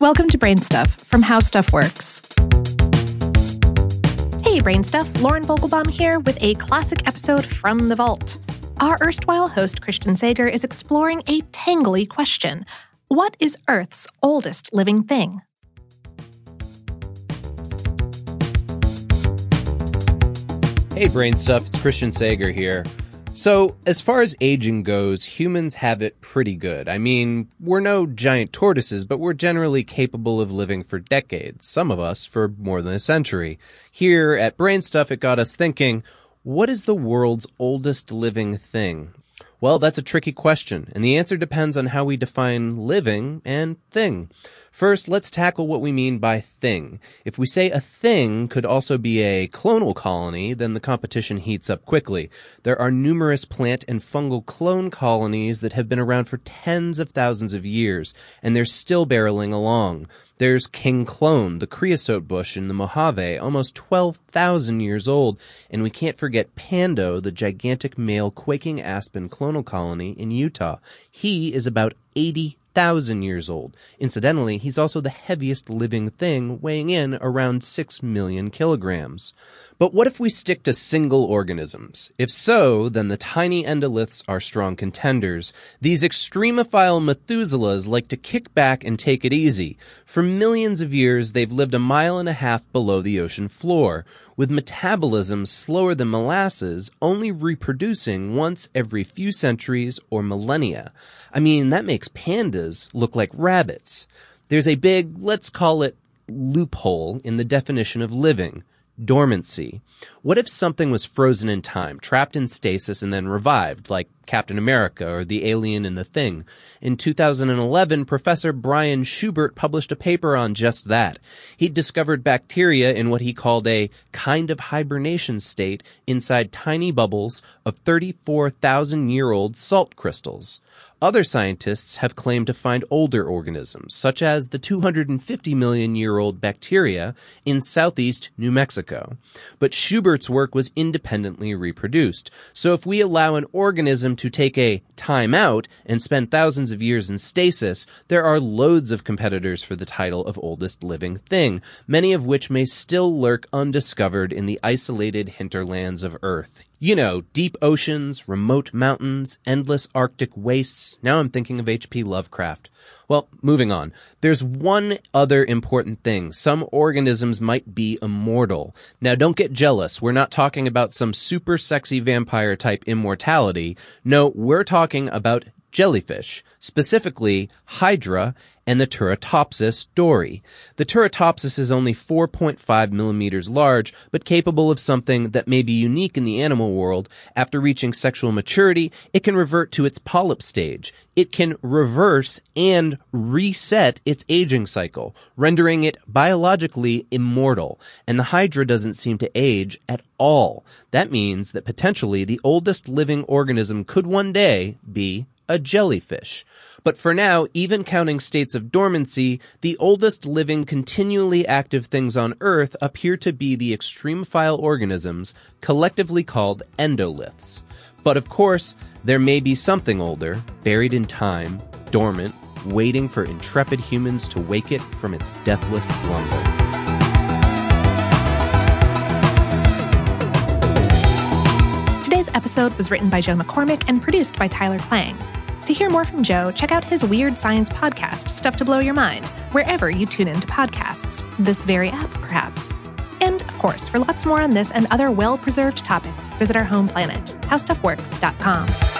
Welcome to BrainStuff from How Stuff Works. Hey, BrainStuff, Lauren Vogelbaum here with a classic episode from the vault. Our erstwhile host, Christian Sager, is exploring a tangly question What is Earth's oldest living thing? Hey, BrainStuff, it's Christian Sager here. So, as far as aging goes, humans have it pretty good. I mean, we're no giant tortoises, but we're generally capable of living for decades, some of us for more than a century. Here at BrainStuff, it got us thinking, what is the world's oldest living thing? Well, that's a tricky question, and the answer depends on how we define living and thing. First, let's tackle what we mean by thing. If we say a thing could also be a clonal colony, then the competition heats up quickly. There are numerous plant and fungal clone colonies that have been around for tens of thousands of years, and they're still barreling along. There's King Clone, the creosote bush in the Mojave, almost 12,000 years old, and we can't forget Pando, the gigantic male quaking aspen clonal colony in Utah. He is about 80 thousand years old. Incidentally, he's also the heaviest living thing, weighing in around six million kilograms. But what if we stick to single organisms? If so, then the tiny endoliths are strong contenders. These extremophile Methuselahs like to kick back and take it easy. For millions of years, they've lived a mile and a half below the ocean floor, with metabolism slower than molasses, only reproducing once every few centuries or millennia. I mean, that makes pandas look like rabbits. There's a big, let's call it, loophole in the definition of living dormancy. What if something was frozen in time, trapped in stasis, and then revived, like Captain America or the alien in the thing? In 2011, Professor Brian Schubert published a paper on just that. He discovered bacteria in what he called a kind of hibernation state inside tiny bubbles of 34,000 year old salt crystals. Other scientists have claimed to find older organisms, such as the 250 million year old bacteria in southeast New Mexico. But Schubert's work was independently reproduced. So if we allow an organism to take a time out and spend thousands of years in stasis, there are loads of competitors for the title of oldest living thing, many of which may still lurk undiscovered in the isolated hinterlands of Earth. You know, deep oceans, remote mountains, endless Arctic wastes. Now I'm thinking of H.P. Lovecraft. Well, moving on. There's one other important thing. Some organisms might be immortal. Now don't get jealous. We're not talking about some super sexy vampire type immortality. No, we're talking about jellyfish, specifically Hydra and the Turritopsis dohrnii. The Turritopsis is only 4.5 millimeters large, but capable of something that may be unique in the animal world. After reaching sexual maturity, it can revert to its polyp stage. It can reverse and reset its aging cycle, rendering it biologically immortal. And the Hydra doesn't seem to age at all. That means that potentially the oldest living organism could one day be a jellyfish. But for now, even counting states of dormancy, the oldest living continually active things on Earth appear to be the extremophile organisms, collectively called endoliths. But of course, there may be something older, buried in time, dormant, waiting for intrepid humans to wake it from its deathless slumber. Today's episode was written by Joe McCormick and produced by Tyler Klang. To hear more from Joe, check out his Weird Science podcast, Stuff to Blow Your Mind, wherever you tune into podcasts, this very app, perhaps. And of course, for lots more on this and other well preserved topics, visit our home planet, howstuffworks.com.